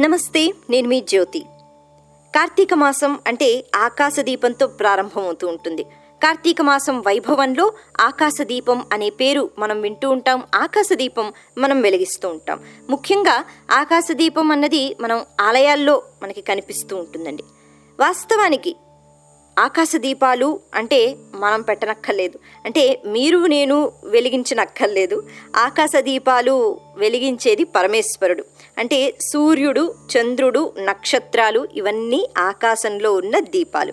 నమస్తే నేను మీ జ్యోతి. కార్తీక మాసం అంటే ఆకాశ దీపంతో ప్రారంభమవుతూ ఉంటుంది. కార్తీక మాసం వైభవంలో ఆకాశ దీపం అనే పేరు మనం వింటూ ఉంటాం ఆకాశ దీపం మనం వెలిగిస్తూ ఉంటాం. ముఖ్యంగా ఆకాశ దీపం అన్నది మనం ఆలయాల్లో మనకి కనిపిస్తూ ఉంటుందండి. వాస్తవానికి ఆకాశ దీపాలు అంటే మనం పెట్టనక్కర్లేదు. అంటే మీరు నేను వెలిగించనక్కర్లేదు. ఆకాశ దీపాలు వెలిగించేది పరమేశ్వరుడు. అంటే సూర్యుడు చంద్రుడు నక్షత్రాలు ఇవన్నీ ఆకాశంలో ఉన్న దీపాలు.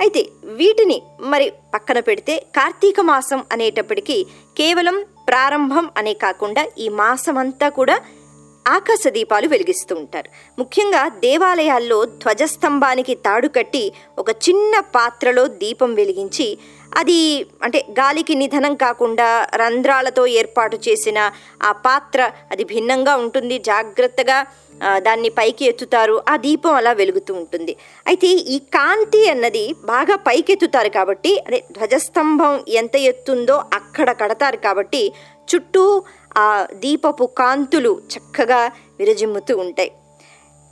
అయితే వీటిని మరి పక్కన పెడితే కార్తీక మాసం అనేటప్పటికీ కేవలం ప్రారంభం అనే కాకుండా ఈ మాసమంతా కూడా ఆకాశ దీపాలు వెలిగిస్తూ ఉంటారు. ముఖ్యంగా దేవాలయాల్లో ధ్వజస్తంభానికి తాడు కట్టి ఒక చిన్న పాత్రలో దీపం వెలిగించి అది అంటే గాలికి నిధనం కాకుండా రంధ్రాలతో ఏర్పాటు చేసిన ఆ పాత్ర అది భిన్నంగా ఉంటుంది. జాగ్రత్తగా దాన్ని పైకి ఎత్తుతారు. ఆ దీపం అలా వెలుగుతూ ఉంటుంది. అయితే ఈ కాంతి అన్నది బాగా పైకెత్తుతారు కాబట్టి అదే ధ్వజస్తంభం ఎంత ఎత్తుందో అక్కడ కడతారు కాబట్టి చుట్టూ ఆ దీపపు కాంతులు చక్కగా విరజిమ్ముతూ ఉంటాయి.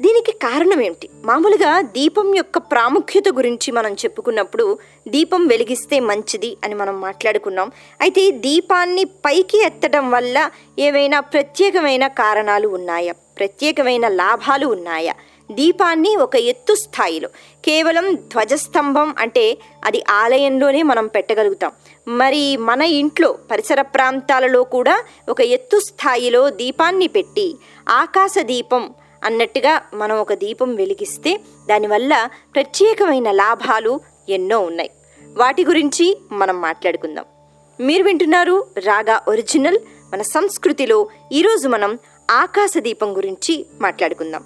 దీనికి కారణం ఏమిటి? మామూలుగా దీపం యొక్క ప్రాముఖ్యత గురించి మనం చెప్పుకున్నప్పుడు దీపం వెలిగిస్తే మంచిది అని మనం మాట్లాడుకున్నాం. అయితే దీపాన్ని పైకి ఎత్తడం వల్ల ఏవైనా ప్రత్యేకమైన కారణాలు ఉన్నాయా? ప్రత్యేకమైన లాభాలు ఉన్నాయా? దీపాన్ని ఒక ఎత్తు స్థాయిలో కేవలం ధ్వజస్తంభం అంటే అది ఆలయంలోనే మనం పెట్టగలుగుతాం. మరి మన ఇంట్లో పరిసర ప్రాంతాలలో కూడా ఒక ఎత్తు స్థాయిలో దీపాన్ని పెట్టి ఆకాశ దీపం అన్నట్టుగా మనం ఒక దీపం వెలిగిస్తే దానివల్ల ప్రత్యేకమైన లాభాలు ఎన్నో ఉన్నాయి. వాటి గురించి మనం మాట్లాడుకుందాం. మీరు వింటున్నారు రాగా ఒరిజినల్ మన సంస్కృతిలో ఈరోజు మనం ఆకాశ దీపం గురించి మాట్లాడుకుందాం.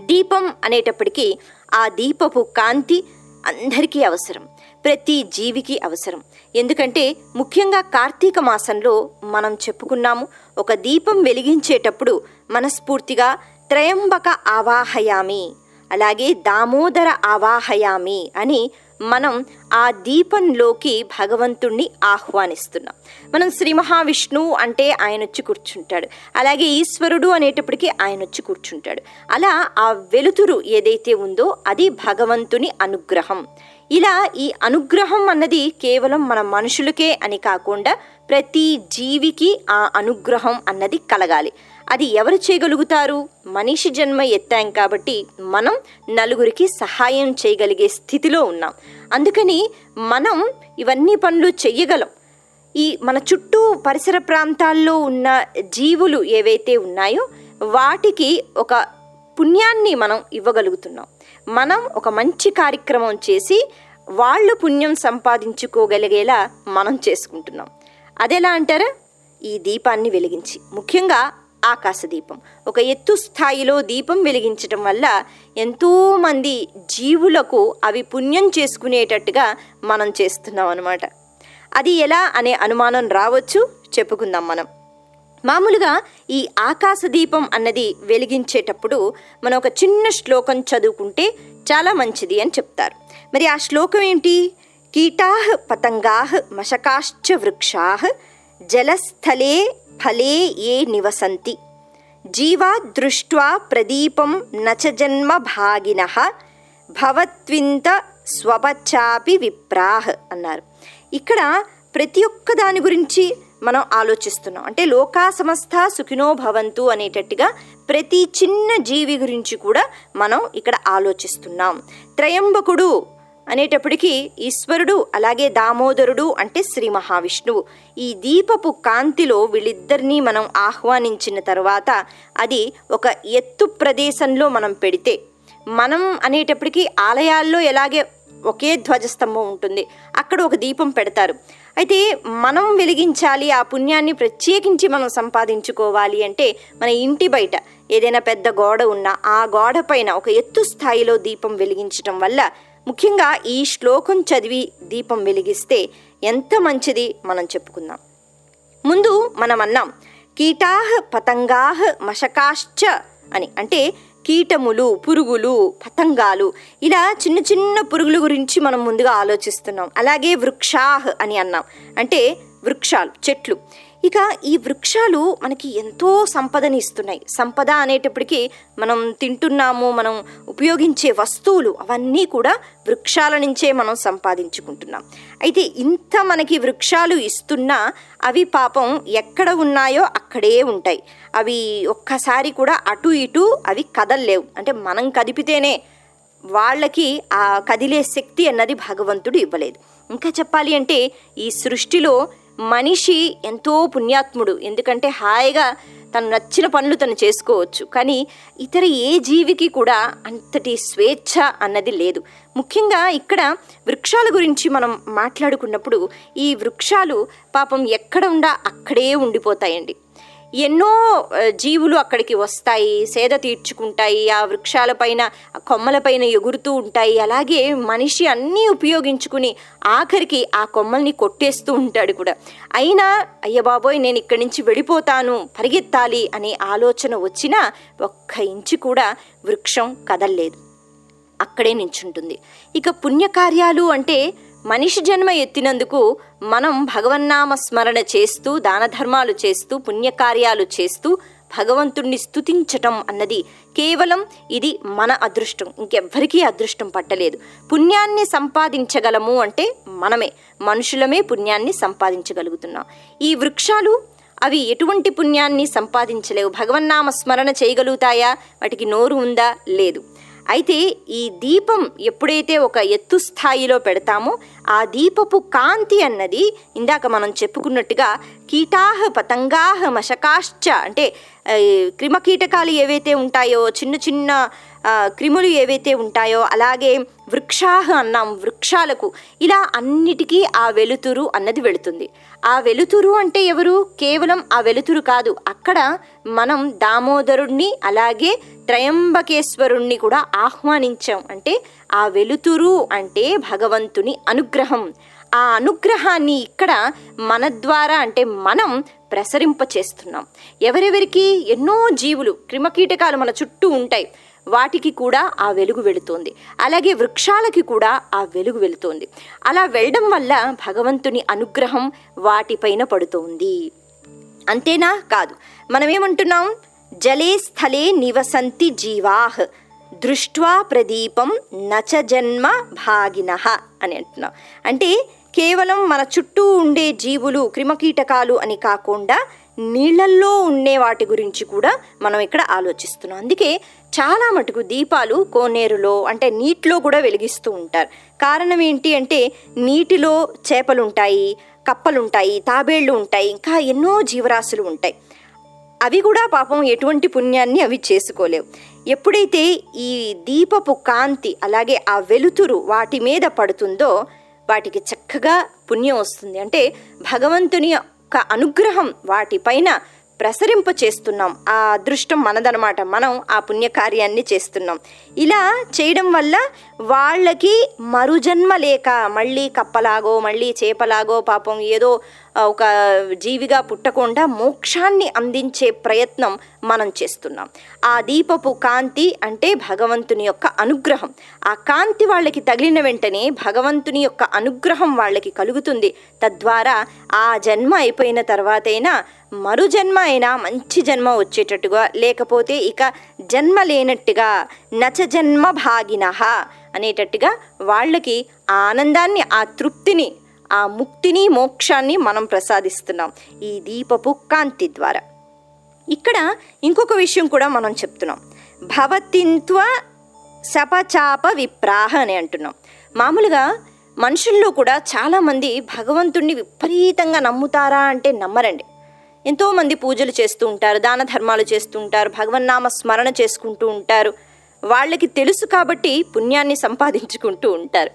దీపం అనేటప్పటికీ ఆ దీపపు కాంతి అందరికీ అవసరం ప్రతి జీవికి అవసరం. ఎందుకంటే ముఖ్యంగా కార్తీక మాసంలో మనం చెప్పుకున్నాము ఒక దీపం వెలిగించేటప్పుడు మనస్ఫూర్తిగా త్రయంబక ఆవాహయామి అలాగే దామోదర ఆవాహయామి అని మనం ఆ దీపంలోకి భగవంతుణ్ణి ఆహ్వానిస్తున్నాం. మనం శ్రీ మహావిష్ణువు అంటే ఆయన వచ్చి కూర్చుంటాడు. అలాగే ఈశ్వరుడు అనేటప్పటికీ ఆయన వచ్చి కూర్చుంటాడు. అలా ఆ వెలుతురు ఏదైతే ఉందో అది భగవంతుని అనుగ్రహం. ఇలా ఈ అనుగ్రహం అన్నది కేవలం మన మనుషులకే అని కాకుండా ప్రతి జీవికి ఆ అనుగ్రహం అన్నది కలగాలి. అది ఎవరు చేయగలుగుతారు? మనిషి జన్మ ఎత్తాం కాబట్టి మనం నలుగురికి సహాయం చేయగలిగే స్థితిలో ఉన్నాం. అందుకని మనం ఇవన్నీ పనులు చెయ్యగలం. ఈ మన చుట్టూ పరిసర ప్రాంతాల్లో ఉన్న జీవులు ఏవైతే ఉన్నాయో వాటికి ఒక పుణ్యాన్ని మనం ఇవ్వగలుగుతున్నాం. మనం ఒక మంచి కార్యక్రమం చేసి వాళ్ళు పుణ్యం సంపాదించుకోగలిగేలా మనం చేసుకుంటున్నాం. అదెలా అంటారా? ఈ దీపాన్ని వెలిగించి. ముఖ్యంగా ఆకాశ దీపం ఒక ఎత్తు స్థాయిలో దీపం వెలిగించటం వల్ల ఎంతోమంది జీవులకు అవి పుణ్యం చేసుకునేటట్టుగా మనం చేస్తున్నాం అనమాట అది ఎలా అనే అనుమానం రావచ్చు? చెప్పుకుందాం మనం. మామూలుగా ఈ ఆకాశ దీపం అన్నది వెలిగించేటప్పుడు మనం ఒక చిన్న శ్లోకం చదువుకుంటే చాలా మంచిది అని చెప్తారు. మరి ఆ శ్లోకం ఏంటి? కీటాహ్ పతంగాహ్ మశకాశ్చ వృక్షాహ్ జలస్థలే ఫలే ఏ నివసంతి? జీవా దృష్ట్వా ప్రదీపం నచ జన్మ భాగిన భవత్వింత స్వపచ్చాపి విప్రాహ్ అన్నారు. ఇక్కడ ప్రతి ఒక్క దాని గురించి మనం ఆలోచిస్తున్నాం. అంటే లోకా సమస్త సుఖినో భవంతు అనేటట్టుగా ప్రతి చిన్న జీవి గురించి కూడా మనం ఇక్కడ ఆలోచిస్తున్నాం. త్రయంబకుడు అనేటప్పటికీ ఈశ్వరుడు అలాగే దామోదరుడు అంటే శ్రీ మహావిష్ణువు. ఈ దీపపు కాంతిలో వీళ్ళిద్దరినీ మనం ఆహ్వానించిన తర్వాత అది ఒక ఎత్తు ప్రదేశంలో మనం పెడితే మనం అనేటప్పటికీ ఆలయాల్లో ఎలాగే ఒకే ధ్వజస్తంభం ఉంటుంది అక్కడ ఒక దీపం పెడతారు. అయితే మనం వెలిగించాలి ఆ పుణ్యాన్ని ప్రత్యేకించి మనం సంపాదించుకోవాలి అంటే మన ఇంటి బయట ఏదైనా పెద్ద గోడ ఉన్నా ఆ గోడ పైన ఒక ఎత్తు స్థాయిలో దీపం వెలిగించటం వల్ల ముఖ్యంగా ఈ శ్లోకం చదివి దీపం వెలిగిస్తే ఎంత మంచిది మనం చెప్పుకుందాం. ముందు మనం అన్నాం కీటాహ పతంగాహ మశకాశ్చ అని. అంటే కీటములు పురుగులు పతంగాలు ఇలా చిన్న చిన్న పురుగుల గురించి మనం ముందుగా ఆలోచిస్తున్నాం. అలాగే వృక్షాహ్ అని అన్నాం. అంటే వృక్షాలు చెట్లు. ఇక ఈ వృక్షాలు మనకి ఎంతో సంపదని ఇస్తున్నాయి. సంపద అనేటప్పటికీ మనం తింటున్నాము మనం ఉపయోగించే వస్తువులు అవన్నీ కూడా వృక్షాల నుంచే మనం సంపాదించుకుంటున్నాం. అయితే ఇంత మనకి వృక్షాలు ఇస్తున్నా అవి పాపం ఎక్కడ ఉన్నాయో అక్కడే ఉంటాయి. అవి ఒక్కసారి కూడా అటు ఇటు అవి కదల్లేవు. అంటే మనం కదిపితేనే వాళ్ళకి ఆ కదిలే శక్తి అన్నది భగవంతుడు ఇవ్వలేదు. ఇంకా చెప్పాలి అంటే ఈ సృష్టిలో మనిషి ఎంతో పుణ్యాత్ముడు. ఎందుకంటే హాయిగా తను నచ్చిన పనులు తను చేసుకోవచ్చు. కానీ ఇతర ఏ జీవికి కూడా అంతటి స్వేచ్ఛ అన్నది లేదు. ముఖ్యంగా ఇక్కడ వృక్షాల గురించి మనం మాట్లాడుకున్నప్పుడు ఈ వృక్షాలు పాపం ఎక్కడ ఉండా అక్కడే ఉండిపోతాయండి. ఎన్నో జీవులు అక్కడికి వస్తాయి సేద తీర్చుకుంటాయి ఆ వృక్షాలపైన కొమ్మలపైన ఎగురుతూ ఉంటాయి. అలాగే మనిషి అన్నీ ఉపయోగించుకుని ఆఖరికి ఆ కొమ్మల్ని కొట్టేస్తూ ఉంటాడు కూడా. అయినా అయ్య బాబోయ్ నేను ఇక్కడి నుంచి వెళ్ళిపోతాను పరిగెత్తాలి అనే ఆలోచన వచ్చినా ఒక్క ఇంచు కూడా వృక్షం కదల్లేదు. అక్కడే నించుంటుంది. ఇక పుణ్యకార్యాలు అంటే మనిషి జన్మ ఎత్తినందుకు మనం భగవన్నామ స్మరణ చేస్తూ దాన ధర్మాలు చేస్తూ పుణ్యకార్యాలు చేస్తూ భగవంతుణ్ణి స్తుతించటం అన్నది కేవలం ఇది మన అదృష్టం. ఇంకెవ్వరికీ అదృష్టం పట్టలేదు. పుణ్యాన్ని సంపాదించగలము అంటే మనమే. మనుషులమే పుణ్యాన్ని సంపాదించగలుగుతున్నాం. ఈ వృక్షాలు అవి ఎటువంటి పుణ్యాన్ని సంపాదించలేవు. భగవన్నామ స్మరణ చేయగలుగుతాయా? వాటికి నోరు ఉందా? లేదు. అయితే ఈ దీపం ఎప్పుడైతే ఒక ఎత్తు స్థాయిలో పెడతామో ఆ దీపపు కాంతి అన్నది ఇందాక మనం చెప్పుకున్నట్టుగా కీటాహ పతంగాహ మశకాశ్చ అంటే క్రిమకీటకాలు ఏవైతే ఉంటాయో చిన్న చిన్న క్రిములు ఏవైతే ఉంటాయో అలాగే వృక్షాహ అన్నాం వృక్షాలకు ఇలా అన్నిటికీ ఆ వెలుతురు అన్నది వెళుతుంది. ఆ వెలుతురు అంటే ఎవరు? కేవలం ఆ వెలుతురు కాదు. అక్కడ మనం దామోదరుణ్ణి అలాగే త్రయంబకేశ్వరుణ్ణి కూడా ఆహ్వానించాం. అంటే ఆ వెలుతురు అంటే భగవంతుని అనుగ్రహం. ఆ అనుగ్రహాన్ని ఇక్కడ మన ద్వారా అంటే మనం ప్రసరింప చేస్తున్నాం ఎవరెవరికి? ఎన్నో జీవులు క్రిమకీటకాలు మన చుట్టూ ఉంటాయి. వాటికి కూడా ఆ వెలుగు వెళుతోంది. అలాగే వృక్షాలకి కూడా ఆ వెలుగు వెళుతోంది. అలా వెళ్ళడం వల్ల భగవంతుని అనుగ్రహం వాటిపైన పడుతోంది. అంతేనా? కాదు. మనం ఏమంటున్నాం జలే స్థలే నివసంతి జీవాహ్ దృష్ట్వా ప్రదీపం నచ జన్మ భాగిన అని అంటున్నాం. అంటే కేవలం మన చుట్టూ ఉండే జీవులు క్రిమకీటకాలు అని కాకుండా నీళ్ళల్లో ఉండే వాటి గురించి కూడా మనం ఇక్కడ ఆలోచిస్తున్నాం. అందుకే చాలా మటుకు దీపాలు కోనేరులో అంటే నీటిలో కూడా వెలిగిస్తూ ఉంటారు. కారణం ఏంటి అంటే నీటిలో చేపలుంటాయి కప్పలుంటాయి తాబేళ్ళు ఉంటాయి ఇంకా ఎన్నో జీవరాశులు ఉంటాయి. అవి కూడా పాపం ఎటువంటి పుణ్యాన్ని అవి చేసుకోలేవు. ఎప్పుడైతే ఈ దీపపు కాంతి అలాగే ఆ వెలుతురు వాటి మీద పడుతుందో వాటికి చక్కగా పుణ్యం వస్తుంది. అంటే భగవంతుని యొక్క అనుగ్రహం వాటిపైన ప్రసరింప చేస్తున్నాం. ఆ అదృష్టం మనదనమాట. మనం ఆ పుణ్యకార్యాన్ని చేస్తున్నాం. ఇలా చేయడం వల్ల వాళ్ళకి మరుజన్మ లేక మళ్ళీ కప్పలాగో మళ్ళీ చేపలాగో పాపం ఏదో ఒక జీవిగా పుట్టకుండా మోక్షాన్ని అందించే ప్రయత్నం మనం చేస్తున్నాం. ఆ దీపపు కాంతి అంటే భగవంతుని యొక్క అనుగ్రహం. ఆ కాంతి వాళ్ళకి తగిలిన వెంటనే భగవంతుని యొక్క అనుగ్రహం వాళ్ళకి కలుగుతుంది. తద్వారా ఆ జన్మ అయిపోయిన తర్వాతైనా మరు జన్మ అయినా మంచి జన్మ వచ్చేటట్టుగా లేకపోతే ఇక జన్మ లేనట్టుగా నచ జన్మ భాగిన అనేటట్టుగా వాళ్ళకి ఆనందాన్ని ఆ తృప్తిని ఆ ముక్తిని మోక్షాన్ని మనం ప్రసాదిస్తున్నాం ఈ దీపపు కాంతి ద్వారా. ఇక్కడ ఇంకొక విషయం కూడా మనం చెప్తున్నాం. భవతింత్వ శపచాప విప్రాహ అని అంటున్నాం. మామూలుగా మనుషుల్లో కూడా చాలామంది భగవంతుణ్ణి విపరీతంగా నమ్ముతారా అంటే నమ్మరండి. ఎంతోమంది పూజలు చేస్తూ ఉంటారు దాన ధర్మాలు చేస్తూ ఉంటారు భగవన్నామ స్మరణ చేసుకుంటూ ఉంటారు. వాళ్ళకి తెలుసు కాబట్టి పుణ్యాన్ని సంపాదించుకుంటూ ఉంటారు.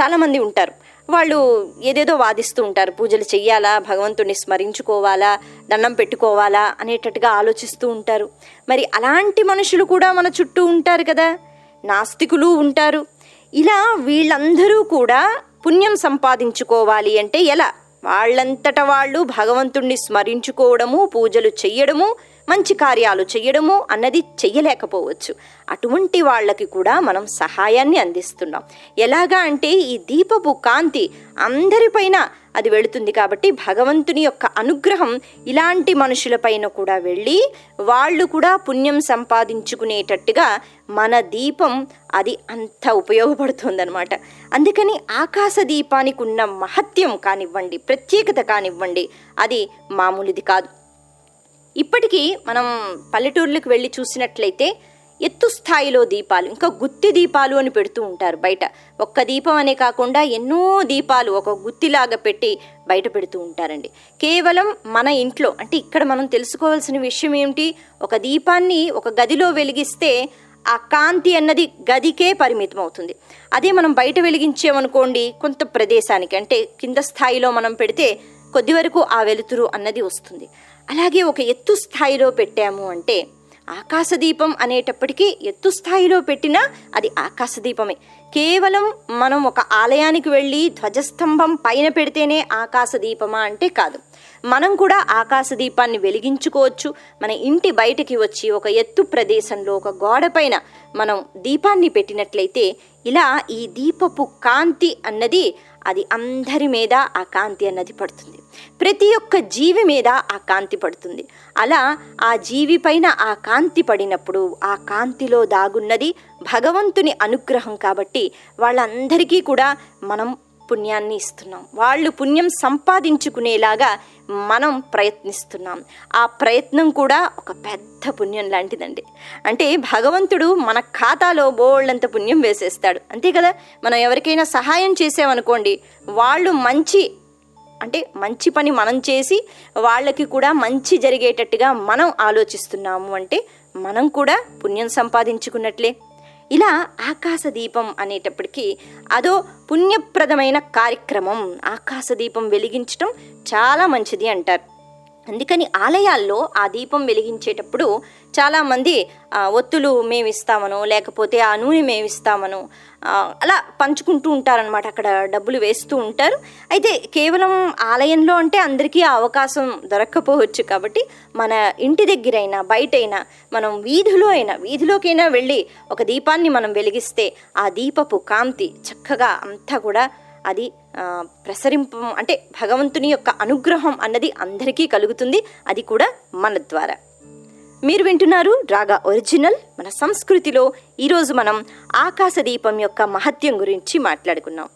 చాలామంది ఉంటారు. వాళ్ళు ఏదేదో వాదిస్తూ ఉంటారు. పూజలు చెయ్యాలా? భగవంతుణ్ణి స్మరించుకోవాలా? దండం పెట్టుకోవాలా? అనేటట్టుగా ఆలోచిస్తూ ఉంటారు. మరి అలాంటి మనుషులు కూడా మన చుట్టూ ఉంటారు కదా? నాస్తికులు ఉంటారు. ఇలా వీళ్ళందరూ కూడా పుణ్యం సంపాదించుకోవాలి అంటే ఎలా? వాళ్ళంతట వాళ్ళు భగవంతుణ్ణి స్మరించుకోవడము పూజలు చెయ్యడము మంచి కార్యాలు చేయడము అన్నది చెయ్యలేకపోవచ్చు. అటువంటి వాళ్ళకి కూడా మనం సహాయాన్ని అందిస్తున్నాం. ఎలాగా అంటే ఈ దీపపు కాంతి అందరిపైన అది వెళుతుంది కాబట్టి భగవంతుని యొక్క అనుగ్రహం ఇలాంటి మనుషులపైన కూడా వెళ్ళి వాళ్ళు కూడా పుణ్యం సంపాదించుకునేటట్టుగా మన దీపం అది అంత ఉపయోగపడుతుందన్నమాట. అందుకని ఆకాశ దీపానికి ఉన్న మహత్యం కానివ్వండి ప్రత్యేకత కానివ్వండి అది మామూలుది కాదు. ఇప్పటికీ మనం పల్లెటూర్లకు వెళ్ళి చూసినట్లయితే ఎత్తు స్థాయిలో దీపాలు ఇంకా గుత్తి దీపాలు అని పెడుతూ ఉంటారు బయట. ఒక్క దీపం అనే కాకుండా ఎన్నో దీపాలు ఒక గుత్తిలాగా పెట్టి బయట పెడుతూ ఉంటారండి. కేవలం మన ఇంట్లో అంటే ఇక్కడ మనం తెలుసుకోవాల్సిన విషయం ఏమిటి? ఒక దీపాన్ని ఒక గదిలో వెలిగిస్తే ఆ కాంతి అన్నది గదికే పరిమితం అవుతుంది అదే మనం బయట వెలిగించామనుకోండి కొంత ప్రదేశానికి అంటే కింద స్థాయిలో మనం పెడితే కొద్ది వరకు ఆ వెలుతురు అన్నది వస్తుంది. అలాగే ఒక ఎత్తు స్థాయిలో పెట్టాము అంటే ఆకాశదీపం అనేటప్పటికీ ఎత్తు స్థాయిలో పెట్టినా అది ఆకాశదీపమే. కేవలం మనం ఒక ఆలయానికి వెళ్ళి ధ్వజస్తంభం పైన పెడితేనే ఆకాశదీపమా అంటే కాదు. మనం కూడా ఆకాశ దీపాన్ని వెలిగించుకోవచ్చు. మన ఇంటి బయటికి వచ్చి ఒక ఎత్తు ప్రదేశంలో ఒక గోడపైన మనం దీపాన్ని పెట్టినట్లయితే ఇలా ఈ దీపపు కాంతి అన్నది అది అందరి మీద ఆ కాంతి అన్నది పడుతుంది. ప్రతి ఒక్క జీవి మీద ఆ కాంతి పడుతుంది. అలా ఆ జీవి పైన ఆ కాంతి పడినప్పుడు ఆ కాంతిలో దాగున్నది భగవంతుని అనుగ్రహం కాబట్టి వాళ్ళందరికీ కూడా మనం పుణ్యాన్ని ఇస్తున్నాం. వాళ్ళు పుణ్యం సంపాదించుకునేలాగా మనం ప్రయత్నిస్తున్నాం. ఆ ప్రయత్నం కూడా ఒక పెద్ద పుణ్యం లాంటిదండి. అంటే భగవంతుడు మన ఖాతాలో బోళ్ళంత పుణ్యం వేసేస్తాడు. అంతే కదా? మనం ఎవరికైనా సహాయం చేసామనుకోండి వాళ్ళు మంచి అంటే మంచి పని మనం చేసి వాళ్ళకి కూడా మంచి జరిగేటట్టుగా మనం ఆలోచిస్తున్నాము అంటే మనం కూడా పుణ్యం సంపాదించుకున్నట్లే. ఇలా ఆకాశ దీపం అనేటప్పటికీ అదో పుణ్యప్రదమైన కార్యక్రమం. ఆకాశ దీపం వెలిగించడం చాలా మంచిది అంటారు. అందుకని ఆలయాల్లో ఆ దీపం వెలిగించేటప్పుడు చాలామంది ఒత్తులు మేము లేకపోతే ఆ నూనె మేము అలా పంచుకుంటూ ఉంటారనమాట అక్కడ డబ్బులు వేస్తూ ఉంటారు. అయితే కేవలం ఆలయంలో అంటే అందరికీ ఆ అవకాశం దొరక్కపోవచ్చు కాబట్టి మన ఇంటి దగ్గరైనా బయటైనా మనం వీధిలో అయినా వీధిలోకైనా వెళ్ళి ఒక దీపాన్ని మనం వెలిగిస్తే ఆ దీపపు కాంతి చక్కగా అంతా కూడా అది ప్రసరింప అంటే భగవంతుని యొక్క అనుగ్రహం అన్నది అందరికీ కలుగుతుంది. అది కూడా మన ద్వారా. మీరు వింటున్నారు రాగా ఒరిజినల్ మన సంస్కృతిలో ఈరోజు మనం ఆకాశ దీపం యొక్క మహత్యం గురించి మాట్లాడుకున్నాం.